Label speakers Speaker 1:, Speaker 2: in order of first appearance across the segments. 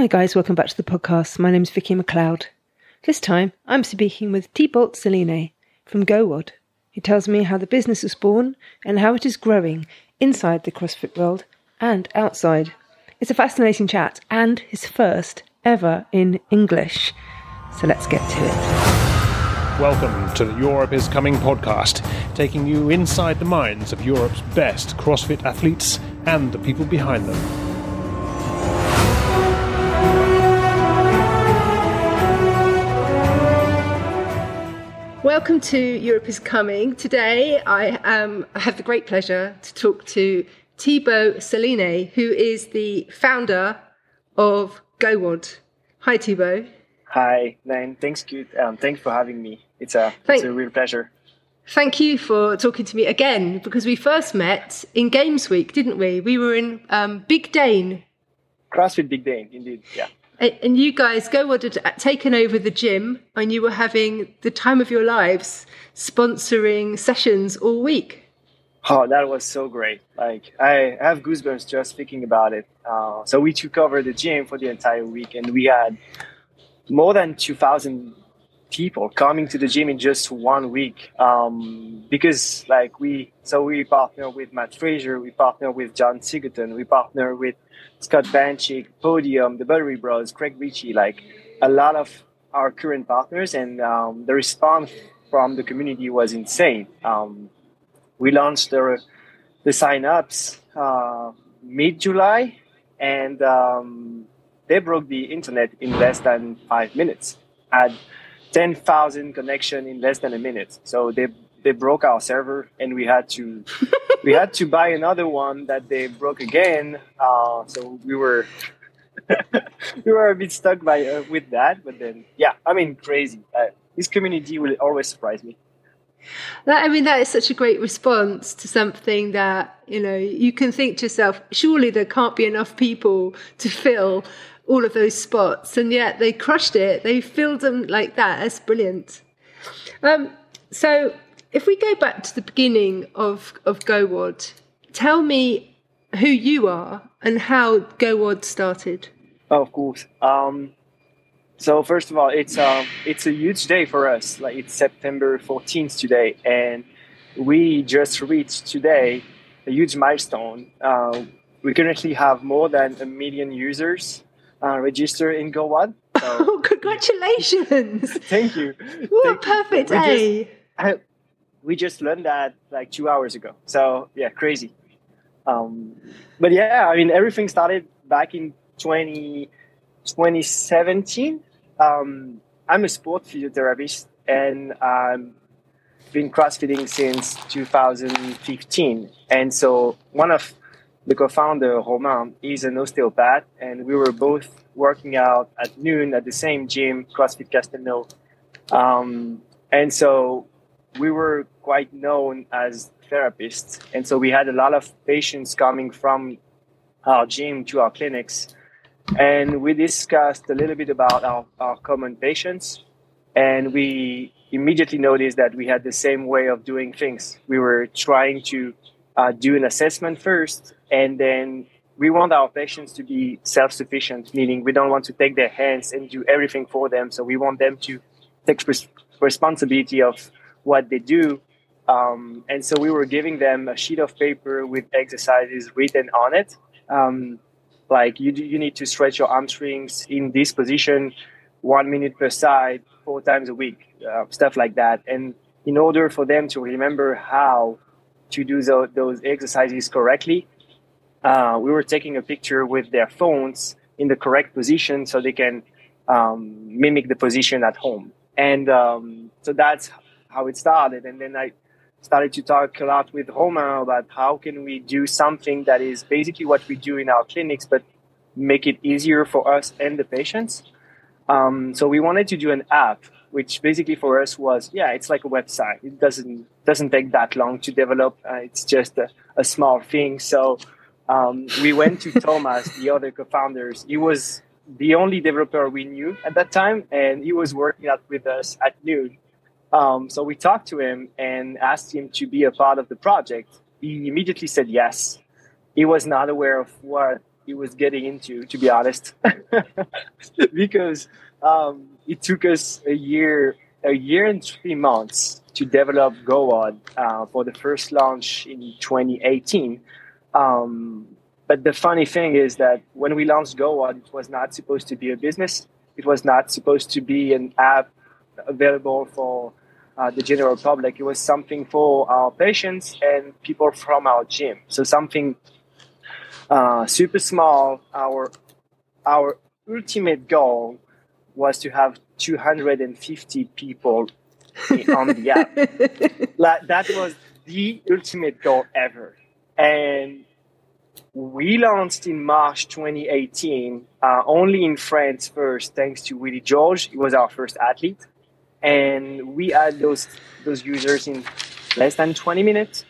Speaker 1: Hi, guys, welcome back to the podcast. My name is Vicki McLeod. This time, I'm speaking with Thibaud Saline from GoWOD, who tells me how the business was born and how it is growing inside the CrossFit world and outside. It's a fascinating chat and his first ever in English. So let's get to it.
Speaker 2: Welcome to the Europe is Coming podcast, taking you inside the minds of Europe's best CrossFit athletes and the people behind them.
Speaker 1: Welcome to Europe is Coming. Today I, um, I have the great pleasure to talk to Thibaud Saline, who is the founder of GoWOD. Hi, Thibaud.
Speaker 3: Hi, Lane. Thanks. Um, thanks for having me. It's a, Thank- it's a real pleasure.
Speaker 1: Thank you for talking to me again because we first met in Games Week, didn't we? We were in um, Big Dane.
Speaker 3: CrossFit Big Dane, indeed. Yeah.
Speaker 1: And you guys, GoWOD had taken over the gym and you were having the time of your lives sponsoring sessions all week.
Speaker 3: Oh, that was so great. Like, I have goosebumps just thinking about it. Uh, so, we took over the gym for the entire week and we had more than 2,000 people coming to the gym in just one week. Um, because, like, we, so we partner with matt Fraser, we partner with John Singleton, we partner with Scott Panchik, Podium, the Buttery Bros, Craig Richey, like a lot of our current partners, and um, the response from the community was insane. Um, we launched the, the sign-ups uh, mid-July, and um, they broke the internet in less than five minutes. Had 10,000 connection in less than a minute. So they they broke our server and we had to we had to buy another one that they broke again. Uh, so we were we were a bit stuck by uh, with that but then yeah i mean crazy. Uh, this community will always surprise me.
Speaker 1: That, I mean, that is such a great response to something that, you know, you can think to yourself, surely there can't be enough people to fill all of those spots. And yet they crushed it. They filled them like that. That's brilliant. Um, so if we go back to the beginning of, of GoWOD, tell me who you are and how GoWOD started.
Speaker 3: Oh, of course. Um, so first of all, it's um, it's a huge day for us. Like it's September 14th today, and we just reached today a huge milestone. Uh, we currently have more than a million users uh, registered in GoWOD.
Speaker 1: So oh, congratulations!
Speaker 3: Thank you.
Speaker 1: What a perfect day!
Speaker 3: We just learned that like two hours ago. So yeah, crazy. Um, but yeah, I mean, everything started back in 20, 2017. Um, I'm a sport physiotherapist and I've been CrossFitting since 2015. And so one of the co-founder, Romain, is an osteopath and we were both working out at noon at the same gym, CrossFit Castelnau. Um, and so we were quite known as therapists. And so we had a lot of patients coming from our gym to our clinics. And we discussed a little bit about our, our common patients. And we immediately noticed that we had the same way of doing things. We were trying to uh, do an assessment first, and then we want our patients to be self sufficient, meaning we don't want to take their hands and do everything for them. So we want them to take res- responsibility of what they do. Um, and so we were giving them a sheet of paper with exercises written on it. Um, like you, you need to stretch your hamstrings in this position, one minute per side, four times a week, uh, stuff like that. And in order for them to remember how to do the, those exercises correctly, uh, we were taking a picture with their phones in the correct position so they can um, mimic the position at home. And um, so that's how it started. And then I started to talk a lot with Romain about how can we do something that is basically what we do in our clinics, but make it easier for us and the patients. Um, so we wanted to do an app, which basically for us was, yeah, it's like a website. It doesn't doesn't take that long to develop. Uh, it's just a, a, small thing. So um, we went to Thomas, the other co-founders. He was the only developer we knew at that time, and he was working out with us at noon. Um, so we talked to him and asked him to be a part of the project. He immediately said yes. He was not aware of what he was getting into, to be honest, because um, it took us a year, a year and three months to develop GoWOD uh, for the first launch in 2018. Um, but the funny thing is that when we launched GoWOD, it was not supposed to be a business. It was not supposed to be an app available for uh, the general public. It was something for our patients and people from our gym. So something uh, super small. Our our ultimate goal was to have 250 people on the app. like, that was the ultimate goal ever. And we launched in March 2018, uh, only in France first, thanks to Willy Georges. He was our first athlete and we had those those users in less than 20 minutes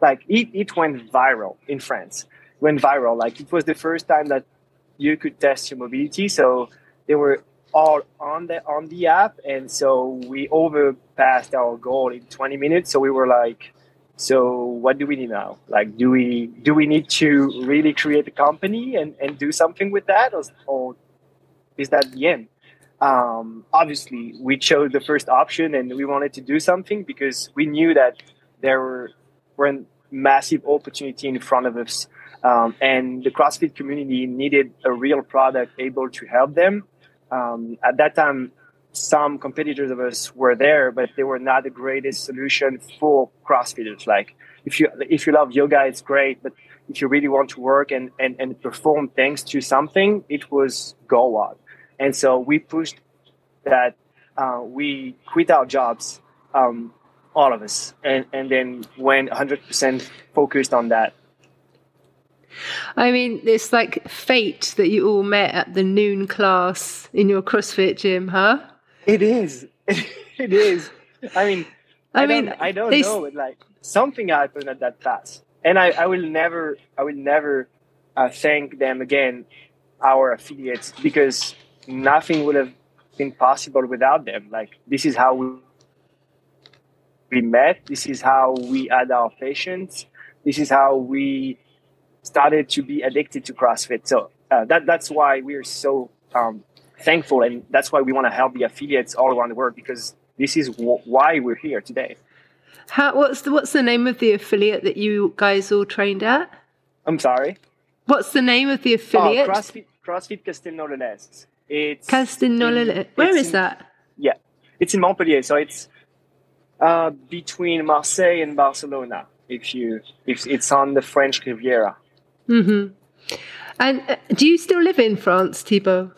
Speaker 3: like it, it went viral in france it went viral like it was the first time that you could test your mobility so they were all on the on the app and so we overpassed our goal in 20 minutes so we were like so what do we need now like do we do we need to really create a company and, and do something with that or, or is that the end um, obviously we chose the first option and we wanted to do something because we knew that there were, were a massive opportunity in front of us um, and the CrossFit community needed a real product able to help them. Um, at that time, some competitors of us were there, but they were not the greatest solution for CrossFitters. Like if you if you love yoga, it's great, but if you really want to work and, and, and perform thanks to something, it was GoWOD. And so we pushed that uh, we quit our jobs, um, all of us, and, and then went 100% focused on that.
Speaker 1: I mean, it's like fate that you all met at the noon class in your CrossFit gym, huh?
Speaker 3: It is. it is. I mean, I, I mean, don't, I don't they... know. Like something happened at that class, and I, I will never, I will never uh, thank them again, our affiliates, because nothing would have been possible without them. Like this is how we we met. This is how we had our patients. This is how we started to be addicted to CrossFit. So uh, that that's why we're so um, thankful, and that's why we want to help the affiliates all around the world because this is w- why we're here today.
Speaker 1: How, what's the what's the name of the affiliate that you guys all trained at?
Speaker 3: I'm sorry.
Speaker 1: What's the name of the affiliate?
Speaker 3: Oh, CrossFit CrossFit Castelnau-le-Lez.
Speaker 1: It's Castelnau. Where is in, that?
Speaker 3: Yeah, it's in Montpellier. So it's uh, between Marseille and Barcelona. If you, if it's on the French Riviera.
Speaker 1: Hmm. And uh, do you still live in France, Thibaud?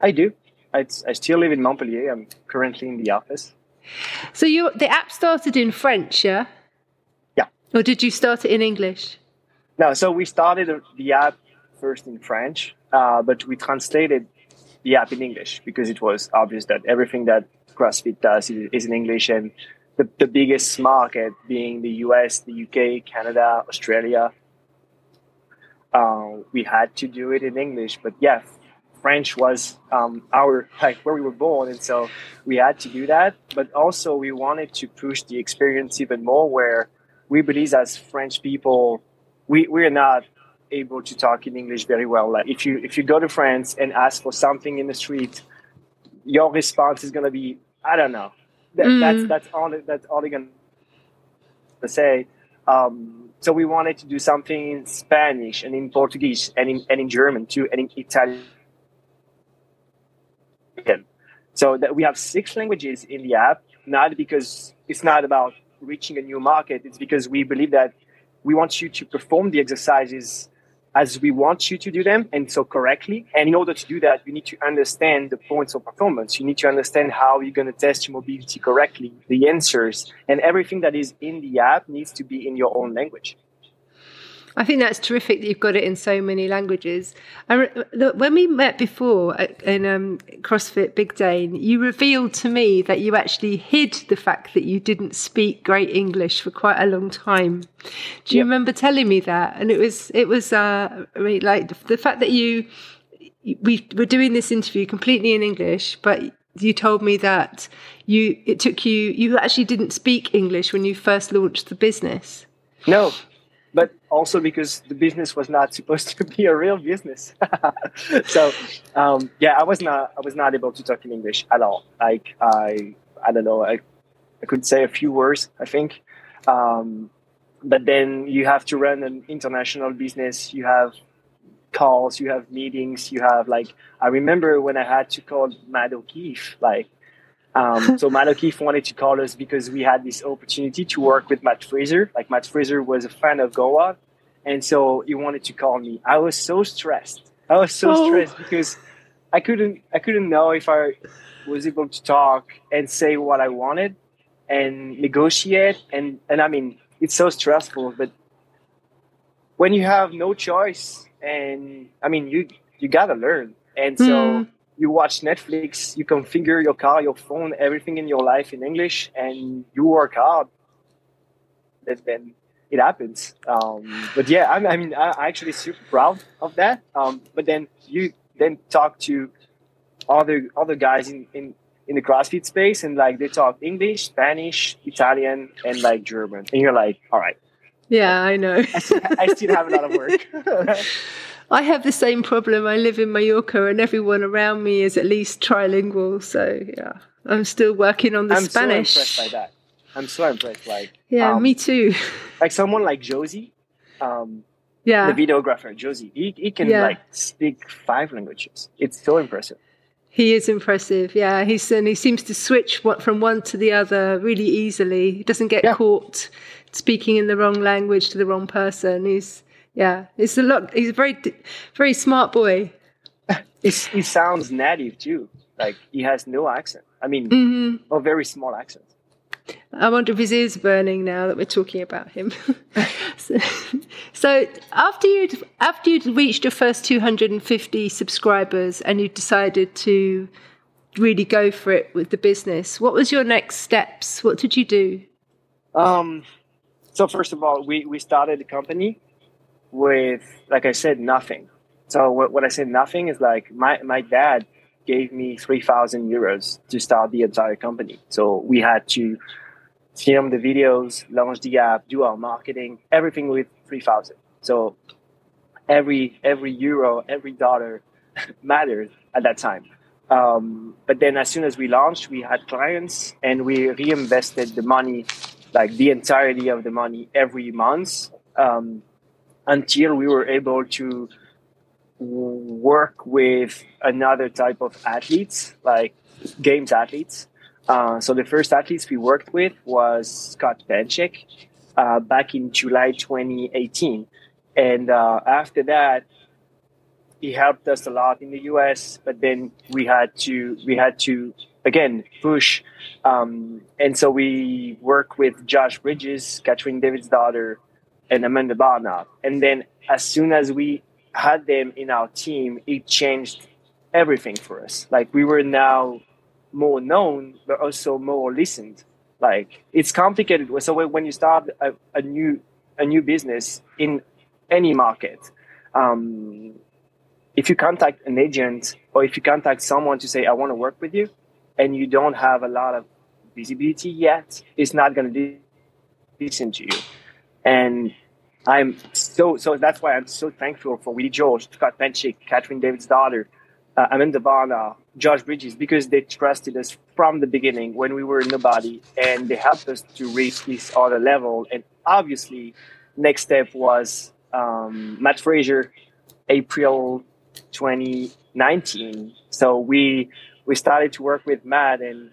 Speaker 3: I do. I, I still live in Montpellier. I'm currently in the office.
Speaker 1: So you, the app started in French, yeah?
Speaker 3: Yeah.
Speaker 1: Or did you start it in English?
Speaker 3: No. So we started the app first in French, uh, but we translated the app in English because it was obvious that everything that CrossFit does is, is in English and the, the biggest market being the US, the UK, Canada, Australia. Uh, we had to do it in English, but yeah, French was um, our like where we were born, and so we had to do that. But also, we wanted to push the experience even more, where we believe as French people, we we're not able to talk in English very well. Like if you if you go to France and ask for something in the street, your response is gonna be I don't know. That, mm. That's that's all that's all they're gonna say. Um, so we wanted to do something in Spanish and in Portuguese and in and in German too and in Italian. So that we have six languages in the app, not because it's not about reaching a new market. It's because we believe that we want you to perform the exercises as we want you to do them and so correctly. And in order to do that, you need to understand the points of performance. You need to understand how you're going to test your mobility correctly, the answers, and everything that is in the app needs to be in your own language.
Speaker 1: I think that's terrific that you've got it in so many languages. I, look, when we met before in um, CrossFit Big Dane, you revealed to me that you actually hid the fact that you didn't speak great English for quite a long time. Do you yep. remember telling me that? And it was it was uh, I mean, like the fact that you we were doing this interview completely in English, but you told me that you it took you you actually didn't speak English when you first launched the business.
Speaker 3: No, also because the business was not supposed to be a real business. so um, yeah, I was not I was not able to talk in English at all. Like I I don't know I I could say a few words I think, um, but then you have to run an international business. You have calls, you have meetings, you have like I remember when I had to call Matt O'Keefe like um, so Matt O'Keefe wanted to call us because we had this opportunity to work with Matt Fraser. Like Matt Fraser was a fan of Goa, and so he wanted to call me. I was so stressed. I was so oh. stressed because I couldn't I couldn't know if I was able to talk and say what I wanted and negotiate and and I mean it's so stressful but when you have no choice and I mean you you gotta learn and so mm you watch Netflix, you configure your car, your phone, everything in your life in English, and you work out. hard. And then it happens. Um, but yeah, I, I mean, I, am actually super proud of that. Um, but then you then talk to other other guys in, in in the CrossFit space, and like they talk English, Spanish, Italian, and like German, and you're like, all right.
Speaker 1: Yeah, I know.
Speaker 3: I, still, I still have a lot of work.
Speaker 1: I have the same problem. I live in Mallorca, and everyone around me is at least trilingual. So yeah, I'm still working on the
Speaker 3: I'm
Speaker 1: Spanish.
Speaker 3: so impressed by that. I'm so impressed. Like
Speaker 1: yeah, um, me too.
Speaker 3: Like someone like Josie, um,
Speaker 1: yeah,
Speaker 3: the videographer Josie, he, he can yeah. like speak five languages. It's so impressive.
Speaker 1: He is impressive. Yeah, he's and he seems to switch from one to the other really easily. He doesn't get yeah. caught speaking in the wrong language to the wrong person. He's yeah, it's a lot. He's a very, very smart boy.
Speaker 3: he sounds native too. Like he has no accent. I mean, mm-hmm. a very small accent.
Speaker 1: I wonder if his ears burning now that we're talking about him. so, so, after you'd after you'd reached your first 250 subscribers and you decided to really go for it with the business, what was your next steps? What did you do?
Speaker 3: Um, so first of all, we we started a company with, like I said, nothing. So what, what I said nothing is like my, my dad gave me 3,000 euros to start the entire company. So we had to film the videos, launch the app, do our marketing, everything with 3,000. So every, every euro, every dollar mattered at that time. Um, but then as soon as we launched, we had clients and we reinvested the money, like the entirety of the money every month. Um, until we were able to work with another type of athletes, like games athletes. Uh, so the first athletes we worked with was Scott Panchik uh, back in July 2018. And uh, after that, he helped us a lot in the US, but then we had to, we had to again push. Um, and so we work with Josh Bridges, Katrin Davidsdottir, and Amanda Barnhart. And then as soon as we had them in our team, it changed everything for us. Like we were now more known, but also more listened. Like it's complicated. So when you start a, a new a new business in any market, um, if you contact an agent or if you contact someone to say I want to work with you, and you don't have a lot of visibility yet, it's not going to listen to you. And I'm so so that's why I'm so thankful for Willy Georges, Scott Panchik, Catherine David's daughter, uh, Amanda Barnhart, Josh Bridges, because they trusted us from the beginning when we were nobody, and they helped us to reach this other level. And obviously, next step was um, Matt Fraser, April 2019. So we we started to work with Matt, and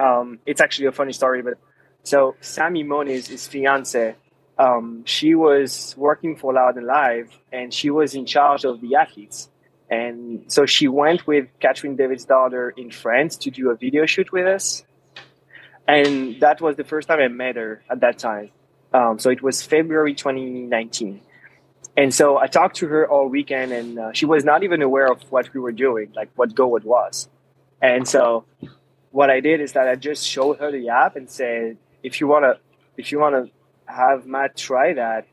Speaker 3: um, it's actually a funny story, but so Sammy Moniz, his fiance, um, she was working for Loud and Live and she was in charge of the athletes. And so she went with Katrin Davidsdottir in France to do a video shoot with us. And that was the first time I met her at that time. Um, so it was February 2019. And so I talked to her all weekend and uh, she was not even aware of what we were doing, like what GoWOD was. And so what I did is that I just showed her the app and said, if you want to, if you want to have Matt try that,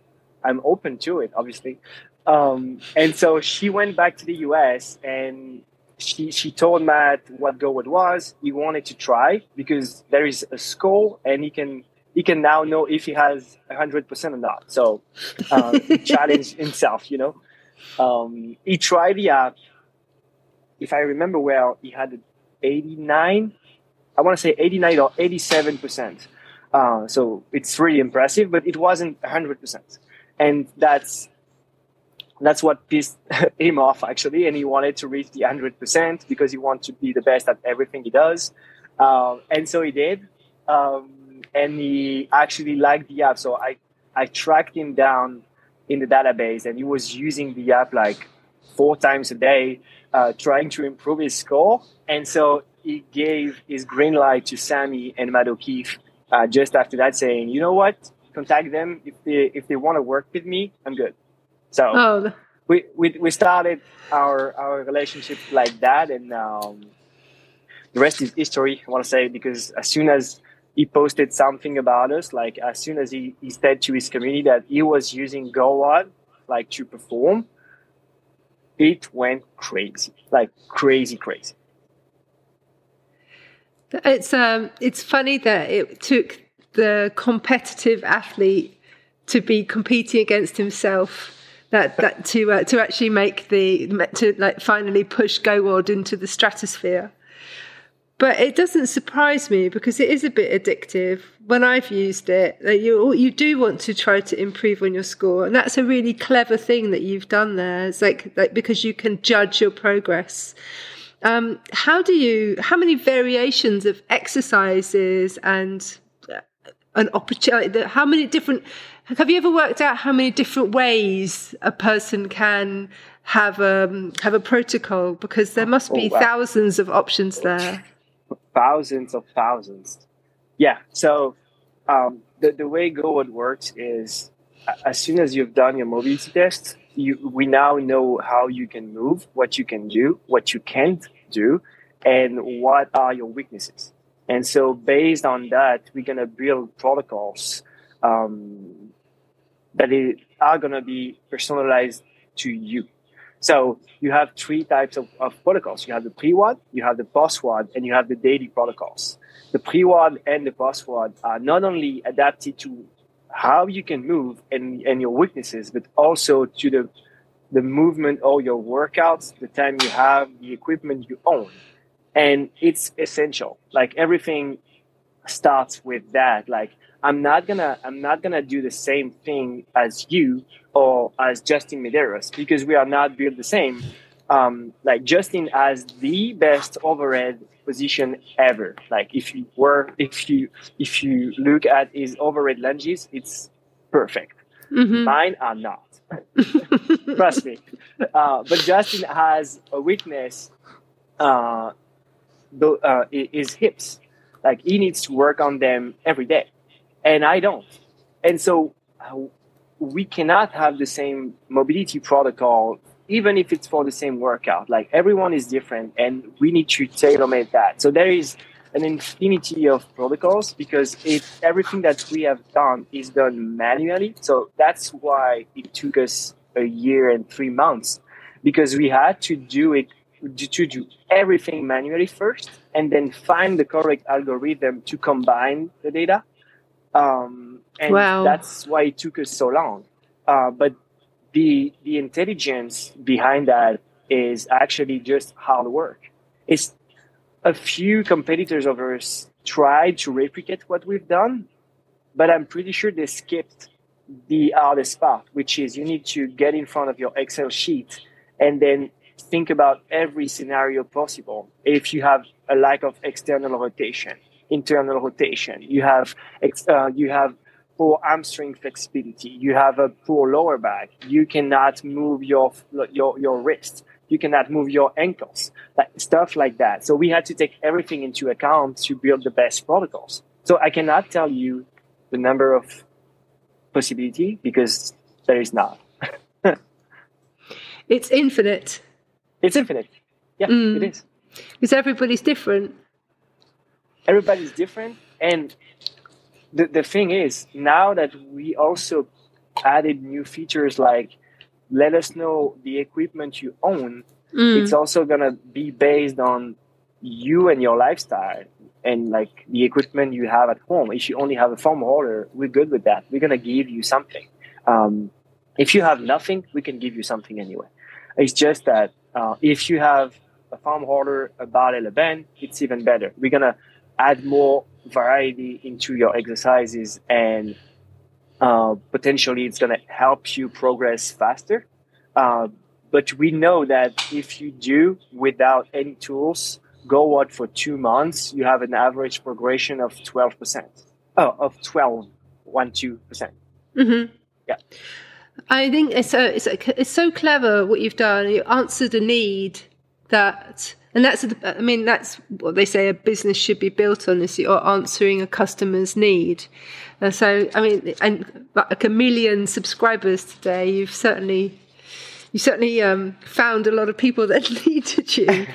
Speaker 3: I'm open to it, obviously. Um, and so she went back to the US and she she told Matt what GoWOD was. He wanted to try because there is a school and he can he can now know if he has 100% or not. So um, he challenged himself, you know. Um, he tried the app. If I remember well, he had 89. I want to say 89 or 87%. Uh, so it's really impressive, but it wasn't 100%. And that's that's what pissed him off actually, and he wanted to reach the 100% because he wanted to be the best at everything he does. Um, and so he did. Um, and he actually liked the app. So I, I tracked him down in the database and he was using the app like four times a day, uh, trying to improve his score. And so he gave his green light to Sammy and Matt O'Keefe uh, just after that, saying, you know what, contact them if they if they want to work with me, I'm good. So oh. we, we we started our our relationship like that, and um, the rest is history. I want to say because as soon as he posted something about us, like as soon as he, he said to his community that he was using GoWOD like to perform, it went crazy, like crazy, crazy.
Speaker 1: It's um, it's funny that it took the competitive athlete to be competing against himself that that to uh, to actually make the to like finally push GoWOD into the stratosphere. But it doesn't surprise me because it is a bit addictive. When I've used it, you you do want to try to improve on your score, and that's a really clever thing that you've done there. It's like like because you can judge your progress. Um, how do you? How many variations of exercises and uh, an opportunity? How many different? Have you ever worked out how many different ways a person can have a um, have a protocol? Because there must be oh, wow. thousands of options there
Speaker 3: thousands of thousands. Yeah. So um, the, the way GoWOD works is as soon as you've done your mobility test, you, we now know how you can move, what you can do, what you can't do, and what are your weaknesses. And so based on that, we're going to build protocols um, that are going to be personalized to you. So you have three types of, of protocols. You have the pre-WOD, you have the post-WOD, and you have the daily protocols. The pre-WOD and the post-WOD are not only adapted to how you can move and, and your weaknesses, but also to the, the movement or your workouts, the time you have, the equipment you own. And it's essential. Like everything starts with that. Like I'm not gonna I'm not gonna do the same thing as you or as Justin Medeiros because we are not built the same. Um, like Justin has the best overhead position ever. Like if you were if you if you look at his overhead lunges, it's perfect. Mm-hmm. Mine are not. Trust me. Uh, but Justin has a weakness. Uh, the, uh, his hips. Like he needs to work on them every day and I don't. And so uh, we cannot have the same mobility protocol, even if it's for the same workout. Like everyone is different, and we need to tailor make that. So there is an infinity of protocols because it everything that we have done is done manually. So that's why it took us a year and three months because we had to do it to do everything manually first and then find the correct algorithm to combine the data um, and wow. that's why it took us so long. Uh, but the the intelligence behind that is actually just hard work. It's a few competitors of ours tried to replicate what we've done, but I'm pretty sure they skipped the hardest part, which is you need to get in front of your Excel sheet and then think about every scenario possible. If you have a lack of external rotation, internal rotation. You have uh, you have poor hamstring flexibility. You have a poor lower back. You cannot move your your your wrist. You cannot move your ankles. Like stuff like that. So we had to take everything into account to build the best protocols. So I cannot tell you the number of possibility because there is not.
Speaker 1: it's infinite.
Speaker 3: It's infinite. Yeah, mm. it is.
Speaker 1: Because everybody's different
Speaker 3: everybody's different and the, the thing is now that we also added new features like let us know the equipment you own mm. it's also going to be based on you and your lifestyle and like the equipment you have at home. If you only have a foam roller, we're good with that. We're gonna give you something. Um, if you have nothing, we can give you something anyway. It's just that uh, if you have a foam roller, a barrel, a band, it's even better. We're gonna add more variety into your exercises and uh, potentially it's going to help you progress faster. Uh, but we know that if you do without any tools, go out for two months, you have an average progression of 12%. Oh, of 12, 1, 2%.
Speaker 1: Mm-hmm.
Speaker 3: Yeah.
Speaker 1: I think it's so, it's, it's so clever what you've done. You answered a need that and that's i mean that's what they say a business should be built on is you're answering a customer's need. Uh, so i mean and like a million subscribers today you've certainly you certainly um, found a lot of people that needed you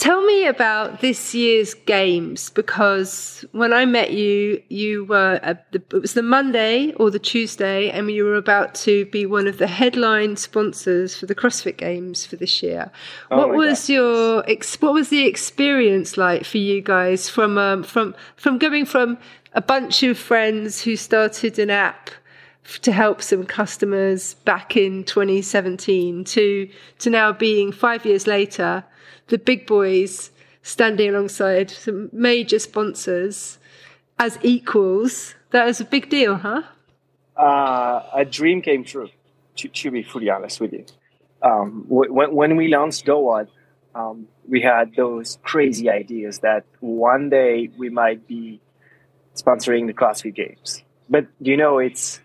Speaker 1: Tell me about this year's games because when I met you, you were the, it was the Monday or the Tuesday, and you were about to be one of the headline sponsors for the CrossFit Games for this year. Oh what was God. your what was the experience like for you guys from um, from from going from a bunch of friends who started an app to help some customers back in 2017 to to now being five years later the big boys standing alongside some major sponsors as equals. That was a big deal, huh?
Speaker 3: Uh, a dream came true, to, to be fully honest with you. Um, when, when we launched GoWOD, um, we had those crazy ideas that one day we might be sponsoring the CrossFit Games. But you know, it's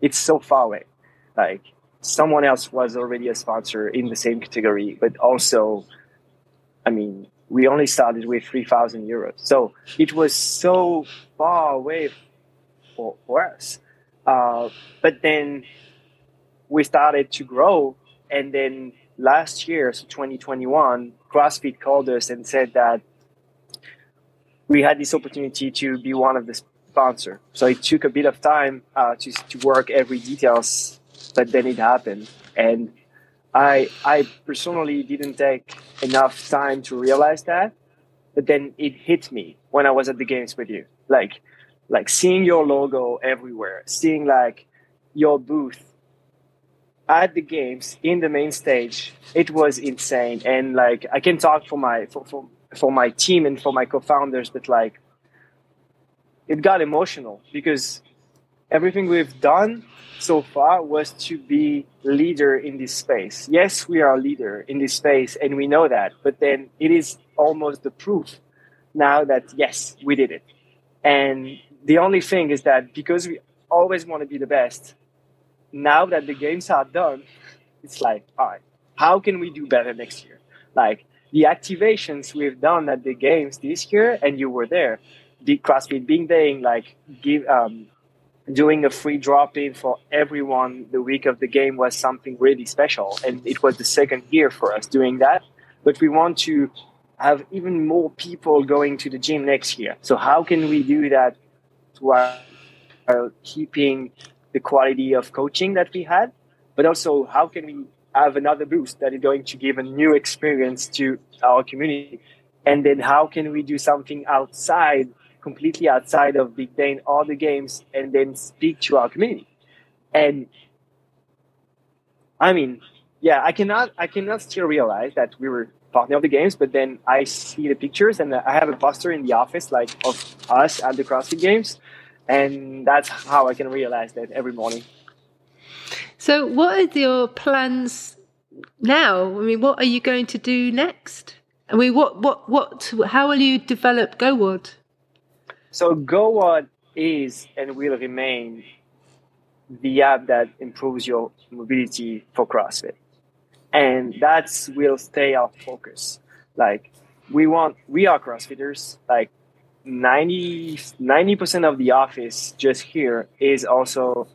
Speaker 3: it's so far away. Like someone else was already a sponsor in the same category, but also, I mean, we only started with 3,000 euros. So it was so far away for, for us. Uh, but then we started to grow. And then last year, so 2021, CrossFit called us and said that we had this opportunity to be one of the sponsor. So it took a bit of time uh, to, to work every details but then it happened. And i i personally didn't take enough time to realize that but then it hit me when i was at the games with you. Like like seeing your logo everywhere seeing like your booth at the games in the main stage it was insane. And like i can talk for my for, for, for my team and for my co-founders but like it got emotional because everything we've done so far was to be leader in this space. Yes, we are a leader in this space and we know that, but then it is almost the proof now that yes, we did it. And the only thing is that because we always want to be the best, now that the games are done, it's like, all right, how can we do better next year? Like the activations we've done at the games this year, and you were there, the CrossFit Big Dane, like give um, doing a free drop in for everyone the week of the game was something really special. And it was the second year for us doing that. But we want to have even more people going to the gym next year. So, how can we do that while keeping the quality of coaching that we had? But also, how can we have another boost that is going to give a new experience to our community? And then, how can we do something outside completely outside of Big Dane all the games and then speak to our community. And I mean, yeah, I cannot I cannot still realize that we were partner of the games, but then I see the pictures and I have a poster in the office like of us at the CrossFit Games, and that's how I can realize that every morning.
Speaker 1: So, what are your plans now? I mean, what are you going to do next? I mean, what, what, what? How will you develop GoWOD?
Speaker 3: So GoWOD is and will remain the app that improves your mobility for CrossFit. And that will stay our focus. Like we want, we are CrossFitters. Like 90, 90% of the office just here is also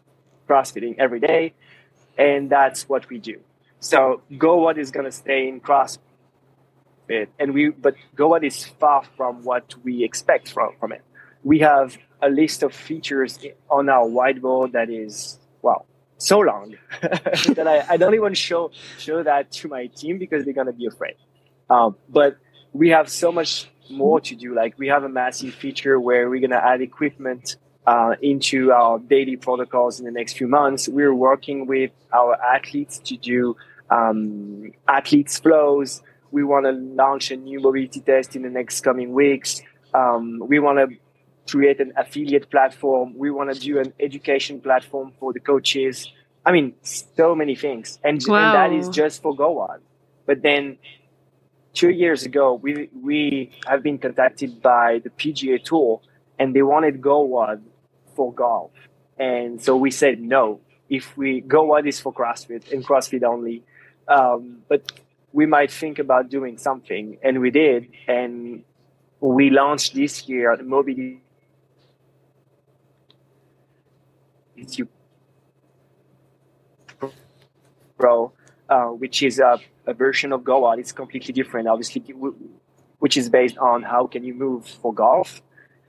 Speaker 3: CrossFitting every day. And that's what we do. So GoWOD is going to stay in CrossFit. And we, but GoWOD is far from what we expect from, from it we have a list of features on our whiteboard that is wow so long that I, I don't even show show that to my team because they're gonna be afraid. Um, but we have so much more to do. Like we have a massive feature where we're gonna add equipment uh, into our daily protocols in the next few months. We're working with our athletes to do um, athletes flows. We want to launch a new mobility test in the next coming weeks. Um, we want to create an affiliate platform. We want to do an education platform for the coaches. I mean, so many things, and,
Speaker 1: Wow.
Speaker 3: and that is just for GoWOD. But then two years ago, we we have been contacted by the PGA Tour, and they wanted GoWOD for golf, and so we said no. If we GoWOD is for CrossFit and CrossFit only, um, but we might think about doing something, and we did, and we launched this year Pro, uh, which is a, a version of GoWOD. It's completely different, obviously, which is based on how can you move for golf,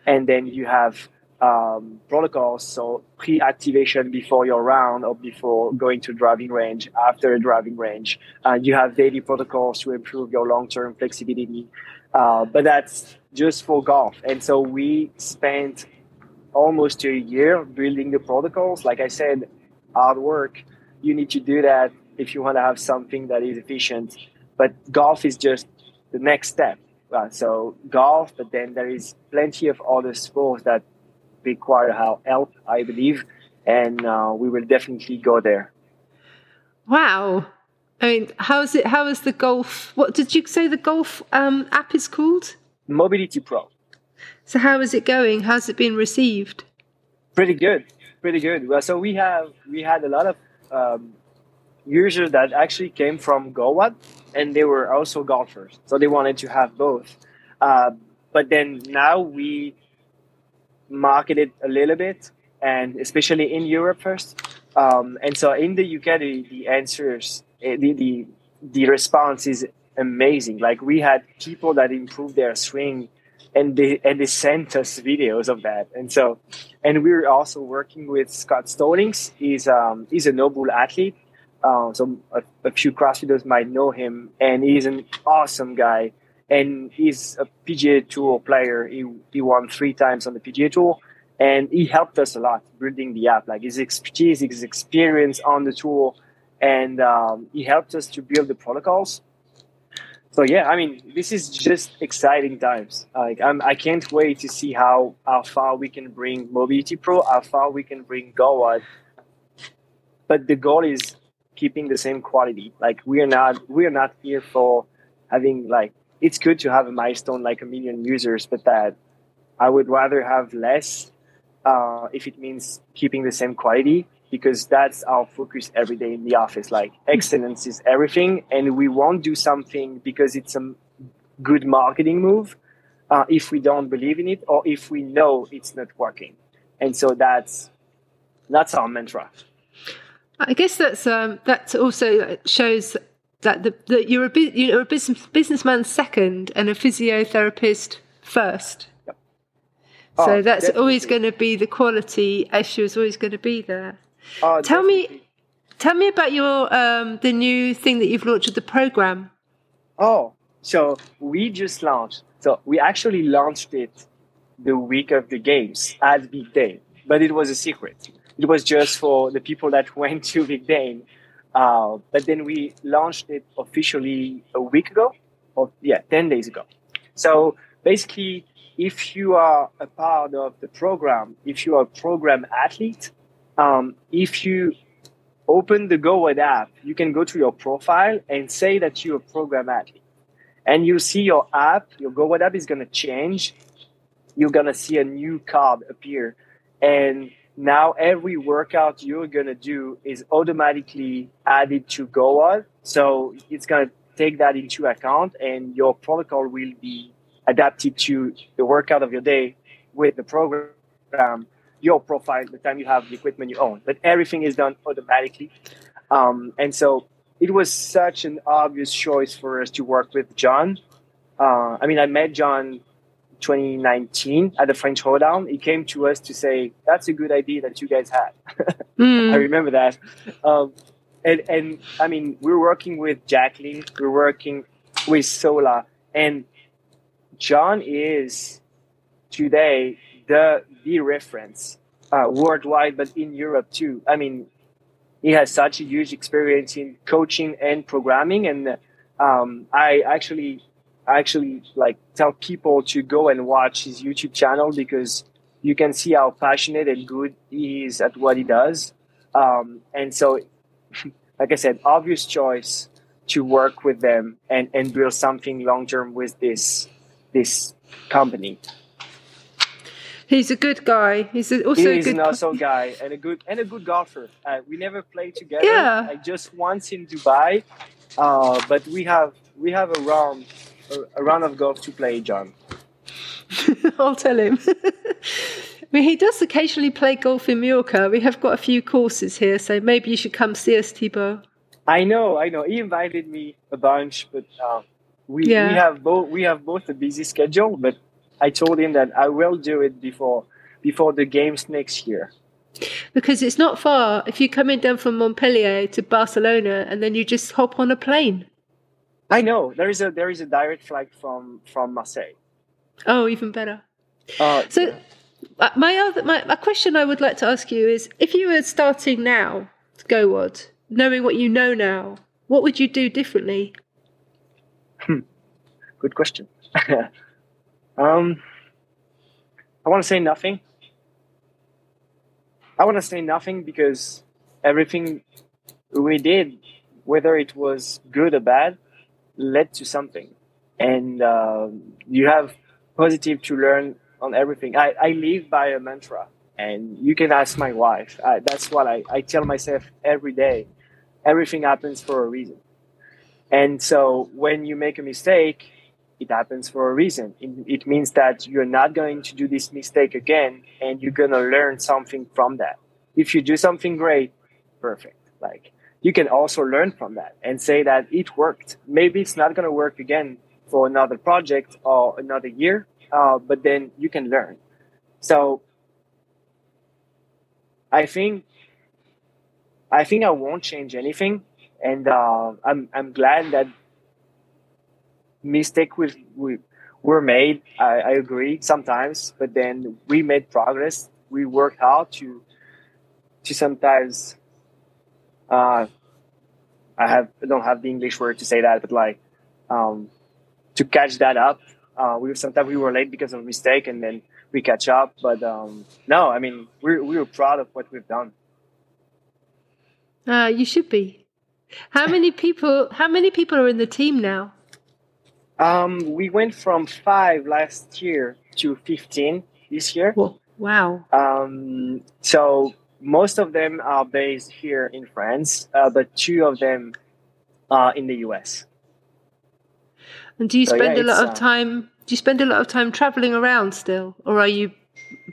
Speaker 3: and then you have um, protocols, so pre-activation before your round or before going to driving range, after a driving range. Uh, you have daily protocols to improve your long-term flexibility, uh, but that's just for golf. And so we spent almost a year building the protocols. Like I said, hard work. You need to do that if you want to have something that is efficient. But golf is just the next step. Uh, so golf, but then there is plenty of other sports that require help, I believe, and uh, we will definitely go there.
Speaker 1: Wow. I mean, how is it? How is the golf? What did you say the golf um, app is called?
Speaker 3: Mobility Pro,
Speaker 1: So how is it going? How's it been received?
Speaker 3: pretty good, pretty good. Well, so we have we had a lot of um, users that actually came from GoWOD, and they were also golfers, so they wanted to have both. Uh, but then now we market it a little bit, and especially in Europe first. Um, and so in the UK, the, the answers, eh, the, the the response is amazing. Like we had people that improved their swing, and they and they sent us videos of that. And so, and we're also working with Scott Stallings. He's um he's a NOBULL athlete. Uh, so a, a few CrossFitters might know him, and he's an awesome guy. And he's a PGA Tour player. He he won three times on the PGA Tour, and he helped us a lot building the app. Like his expertise, his experience on the tour, and um, he helped us to build the protocols. So yeah, I mean, this is just exciting times. Like I'm, I can't wait to see how how far we can bring Mobility Pro, how far we can bring GoWOD. But the goal is keeping the same quality. Like we are not we are not here for having like it's good to have a milestone like a million users, but that I would rather have less uh, if it means keeping the same quality because that's our focus every day in the office. Like excellence is everything, and we won't do something because it's a good marketing move uh, if we don't believe in it or if we know it's not working. And so that's that's our mantra.
Speaker 1: I guess that's um, that also shows that the that you're a bu- you're a business businessman second and a physiotherapist first. So
Speaker 3: Oh,
Speaker 1: that's always going to be the quality issue is always going to be there.
Speaker 3: Oh,
Speaker 1: Tell me- Tell me about your um, the new thing that you've launched with the program.
Speaker 3: Oh, so we just launched. So we actually launched it the week of the games at Big Dane, but it was a secret. It was just for the people that went to Big Dane. Uh, but then we launched it officially a week ago, or yeah, 10 days ago. So basically, if you are a part of the program, if you are a program athlete, um, if you open the GoWOD app, you can go to your profile and say that you're a program athlete. And you see your app, your GoWOD app is going to change. You're going to see a new card appear. And now every workout you're going to do is automatically added to GoWOD. So it's going to take that into account and your protocol will be adapted to the workout of your day with the program your profile, the time you have the equipment you own. But everything is done automatically. Um, and so it was such an obvious choice for us to work with John. Uh, I mean, I met John 2019 at the French Throwdown. He came to us to say, that's a good idea that you guys had.
Speaker 1: Mm.
Speaker 3: I remember that. Um, and, and I mean, we're working with Jacqueline, we're working with Sola, and John is today the the reference uh, worldwide, but in Europe too. I mean, he has such a huge experience in coaching and programming, and um, I actually actually like tell people to go and watch his YouTube channel because you can see how passionate and good he is at what he does. Um, and so, like I said, obvious choice to work with them and, and build something long term with this this company.
Speaker 1: He's a good guy. He's also
Speaker 3: He's
Speaker 1: a good
Speaker 3: an awesome guy and a good and a good golfer. Uh, we never played together.
Speaker 1: Yeah.
Speaker 3: Like just once in Dubai, uh, but we have we have a round a, a round of golf to play, John.
Speaker 1: I'll tell him. I mean, he does occasionally play golf in Mallorca. We have got a few courses here, so maybe you should come see us, Thibaud.
Speaker 3: I know, I know. He invited me a bunch, but uh, we
Speaker 1: Yeah.
Speaker 3: we have both we have both a busy schedule. But I told him that I will do it before before the games next year.
Speaker 1: Because it's not far. If you come in down from Montpellier to Barcelona and then you just hop on a plane.
Speaker 3: I know there is a there is a direct flight from from Marseille.
Speaker 1: Oh, even better.
Speaker 3: Uh,
Speaker 1: So, uh, my other my, my question I would like to ask you is: if you were starting now to go what, knowing what you know now, what would you do differently?
Speaker 3: good question. um, I want to say nothing. I want to say nothing because everything we did, whether it was good or bad, led to something. And uh, you have positive to learn on everything. I, I live by a mantra, and you can ask my wife. I, that's what I, I tell myself every day. Everything happens for a reason. And so when you make a mistake, it happens for a reason. It, it means that you're not going to do this mistake again and you're going to learn something from that. If you do something great, perfect. Like you can also learn from that and say that it worked. Maybe it's not going to work again for another project or another year, uh, but then you can learn. So I think I think I won't change anything, and uh, I'm I'm glad that mistake we, we were made. I, I agree sometimes, but then we made progress. We worked hard to to sometimes. Uh, I have I don't have the English word to say that, but like um, to catch that up. Uh, we sometimes we were late because of mistake, and then we catch up. But um, no, I mean we're we were proud of what we've done.
Speaker 1: Uh, you should be. How many people? How many people are in the team now?
Speaker 3: Um, we went from five last year to fifteen this year.
Speaker 1: Whoa, wow.
Speaker 3: Um, so most of them are based here in France, uh, but two of them are in the US.
Speaker 1: And do you
Speaker 3: So, yeah,
Speaker 1: spend a lot of
Speaker 3: uh,
Speaker 1: time? Do you spend a lot of time traveling around still, or are you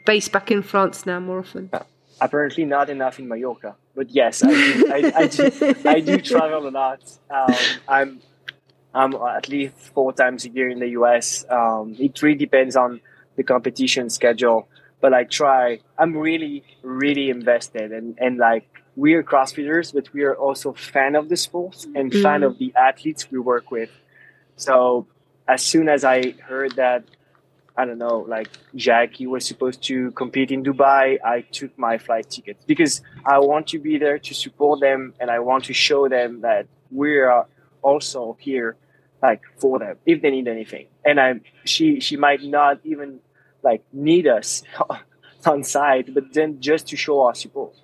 Speaker 1: based back in France now more often?
Speaker 3: Apparently, not enough in Mallorca, but yes, I do. I, I do, I do travel a lot. Um, I'm I'm at least four times a year in the US. Um, it really depends on the competition schedule, but I try. I'm really, really invested, and and like we are CrossFitters, but we are also fan of the sport and fan
Speaker 1: Mm.
Speaker 3: of the athletes we work with. So as soon as I heard that, I don't know, like Jackie was supposed to compete in Dubai, I took my flight ticket because I want to be there to support them and I want to show them that we are also here like for them if they need anything. And I she she might not even like need us on site, but then just to show our support.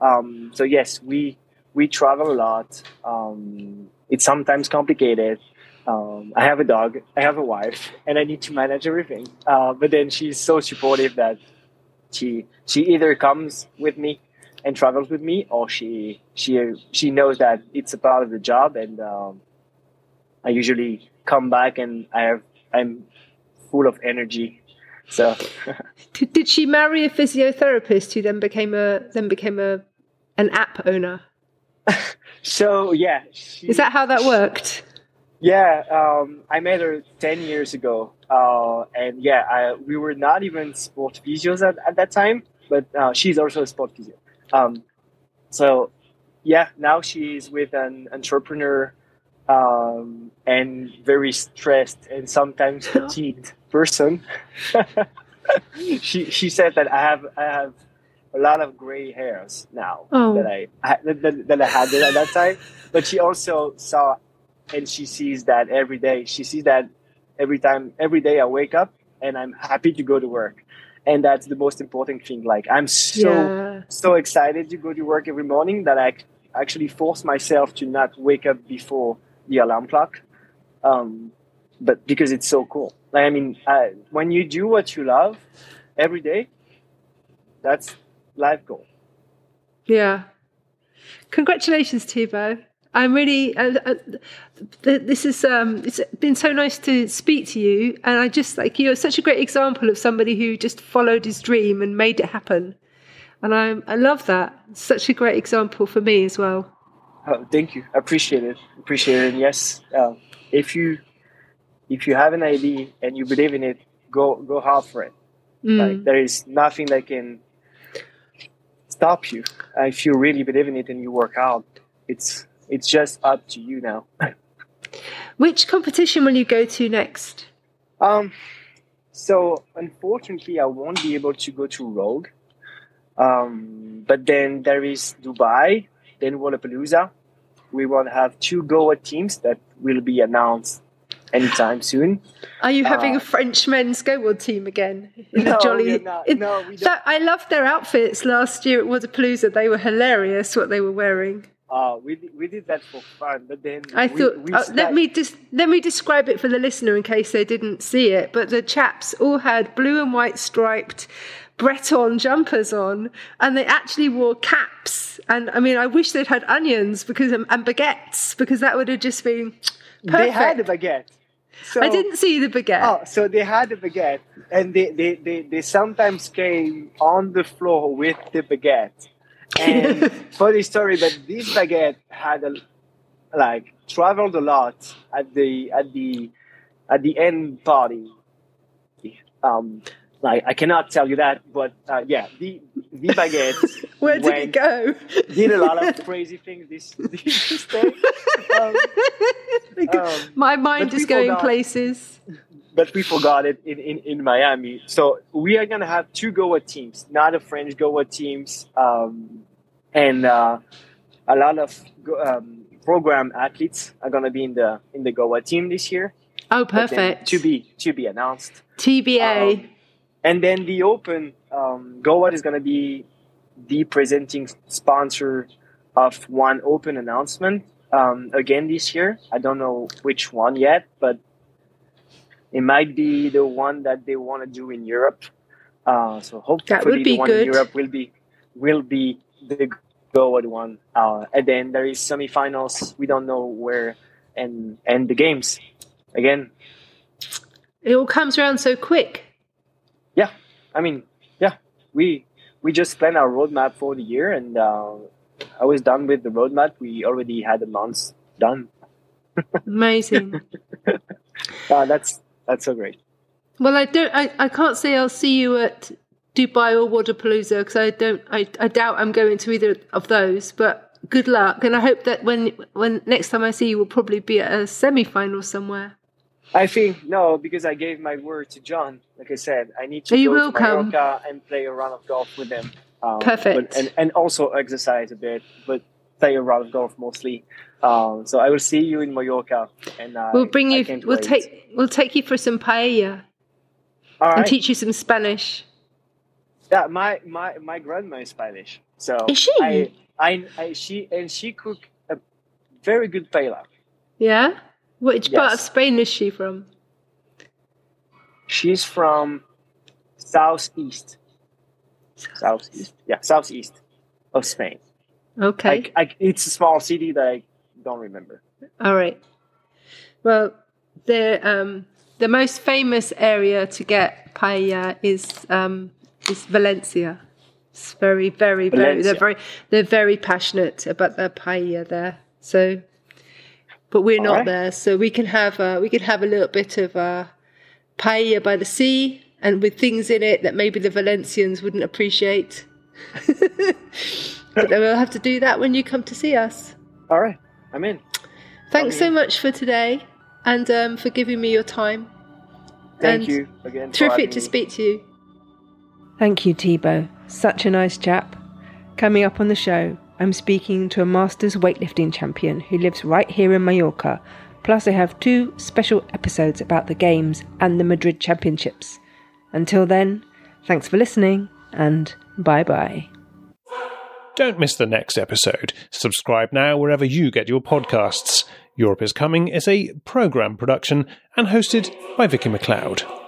Speaker 3: Um, so yes, we we travel a lot. Um, it's sometimes complicated. Um, I have a dog, I have a wife, and I need to manage everything. Uh, but then she's so supportive that she she either comes with me and travels with me, or she she she knows that it's a part of the job, and um, I usually come back and I have I'm full of energy. So
Speaker 1: Did, did she marry a physiotherapist who then became a then became a an app owner?
Speaker 3: so yeah, she,
Speaker 1: Is that how that worked?
Speaker 3: Yeah, um, I met her ten years ago, uh, and yeah, I, we were not even sport physios at, at that time, but uh, she's also a sport physio. Um, so yeah, now she's with an entrepreneur um, and very stressed and sometimes fatigued. person. she she said that I have I have a lot of gray hairs now
Speaker 1: Oh.
Speaker 3: that I, that, that I had at that time. But she also saw, and she sees that every day. She sees that every time, every day I wake up, and I'm happy to go to work, and that's the most important thing. Like I'm so
Speaker 1: yeah.
Speaker 3: so excited to go to work every morning that I actually force myself to not wake up before the alarm clock. Um, but because it's so cool. Like, I mean, uh, when you do what you love every day, that's life goal.
Speaker 1: Yeah. Congratulations, Thibaud. I'm really. Uh, uh, this is. Um, it's been so nice to speak to you, and I just like you're such a great example of somebody who just followed his dream and made it happen. And I, I love that. Such a great example for me as well.
Speaker 3: Oh, thank you. Appreciate it. Appreciate it. And yes, uh, if you if you have an idea and you believe in it, go go hard for it.
Speaker 1: Mm.
Speaker 3: Like there is nothing that can stop you. Uh, if you really believe in it and you work out, it's it's just up to you now.
Speaker 1: Which competition will you go to next?
Speaker 3: Um, so unfortunately, I won't be able to go to Rogue. Um, but then there is Dubai, then Wodapalooza. We will have two GoWOD teams that will be announced anytime soon.
Speaker 1: Are you having
Speaker 3: Uh,
Speaker 1: a French men's GoWOD team again? In
Speaker 3: No,
Speaker 1: jolly.
Speaker 3: not. No, we don't.
Speaker 1: That, I loved their outfits last year at Wodapalooza. They were hilarious. What they were wearing.
Speaker 3: Uh, we did- we did that for fun, but then
Speaker 1: I
Speaker 3: we,
Speaker 1: thought.
Speaker 3: we
Speaker 1: uh, let me just let me describe it for the listener in case they didn't see it. But the chaps all had blue and white striped Breton jumpers on, and they actually wore caps. And I mean, I wish they'd had onions because and baguettes because that would have just been perfect.
Speaker 3: they had a baguette. So,
Speaker 1: I didn't see the baguette.
Speaker 3: Oh, so they had a baguette, and they, they, they, they sometimes came on the floor with the baguette. And funny story, but this baguette had a, like traveled a lot at the at the at the end party. Um, like I cannot tell you that, but uh, yeah, the the baguette
Speaker 1: Where did
Speaker 3: went-
Speaker 1: it go?
Speaker 3: did a lot of crazy things this this day. Um, um,
Speaker 1: My mind is going
Speaker 3: forgot.
Speaker 1: places.
Speaker 3: but we forgot it in, in, in Miami. So we are gonna have two GoWOD teams, not a French GoWOD teams, um, and uh, a lot of um, Progrm athletes are gonna be in the in the GoWOD team this year.
Speaker 1: Oh, perfect.
Speaker 3: To be to be announced.
Speaker 1: TBA.
Speaker 3: Um, and then the Open, um, is gonna be the presenting sponsor of one Open announcement um, again this year. I don't know which one yet, but it might be the one that they want to do in Europe. Uh, so hopefully,
Speaker 1: would be
Speaker 3: the one
Speaker 1: good.
Speaker 3: in Europe will be will be the GoWOD one. Uh, and then there is semifinals. We don't know where, and and the games again.
Speaker 1: it all comes around so quick.
Speaker 3: I mean, yeah, we we just planned our roadmap for the year, and uh, I was done with the roadmap. We already had a month done.
Speaker 1: Amazing.
Speaker 3: Uh, that's that's so great.
Speaker 1: well, I don't. I, I can't say I'll see you at Dubai or Wodapalooza because I don't. I, I doubt I'm going to either of those. But good luck, and I hope that when when next time I see you, we'll probably be at a semi final somewhere.
Speaker 3: I think no, because I gave my word to John. Like I said, I need to
Speaker 1: you
Speaker 3: go
Speaker 1: will
Speaker 3: to
Speaker 1: come.
Speaker 3: Mallorca and play a round of golf with them. Um,
Speaker 1: Perfect.
Speaker 3: but- and and also exercise a bit, but play a round of golf mostly. Um, so I will see you in Mallorca, and uh,
Speaker 1: We'll bring you. We'll
Speaker 3: wait.
Speaker 1: take. We'll take you for some paella and teach you some Spanish.
Speaker 3: Yeah, my my my grandma is Spanish, so
Speaker 1: Is she?
Speaker 3: I, I, I she and she cook a very good paella.
Speaker 1: Yeah. Which part of Spain is she from?
Speaker 3: She's from southeast, southeast, yeah, southeast of Spain.
Speaker 1: Okay.
Speaker 3: I, I, it's a small city that I don't remember.
Speaker 1: All right. Well, the um, the most famous area to get paella is um, is Valencia. It's very, very, very. They're very, they're very passionate about their paella there. So, but we're not
Speaker 3: Alright.
Speaker 1: there, so we can have uh, we can have a little bit of uh, paella by the sea and with things in it that maybe the Valencians wouldn't appreciate. but then we'll have to do that when you come to see us.
Speaker 3: All right, I'm in.
Speaker 1: Thanks so
Speaker 3: Okay.
Speaker 1: much for today and um, for giving me your time.
Speaker 3: Thank
Speaker 1: and
Speaker 3: you again.
Speaker 1: Terrific to speak to you.
Speaker 4: Thank you, Thibaud. Such a nice chap. Coming up on the show, I'm speaking to a Masters weightlifting champion who lives right here in Mallorca. Plus, I have two special episodes about the Games and the Madrid Championships. Until then, thanks for listening and bye bye.
Speaker 2: Don't miss the next episode. Subscribe now wherever you get your podcasts. Europe is Coming is a programme production and hosted by Vicki McLeod.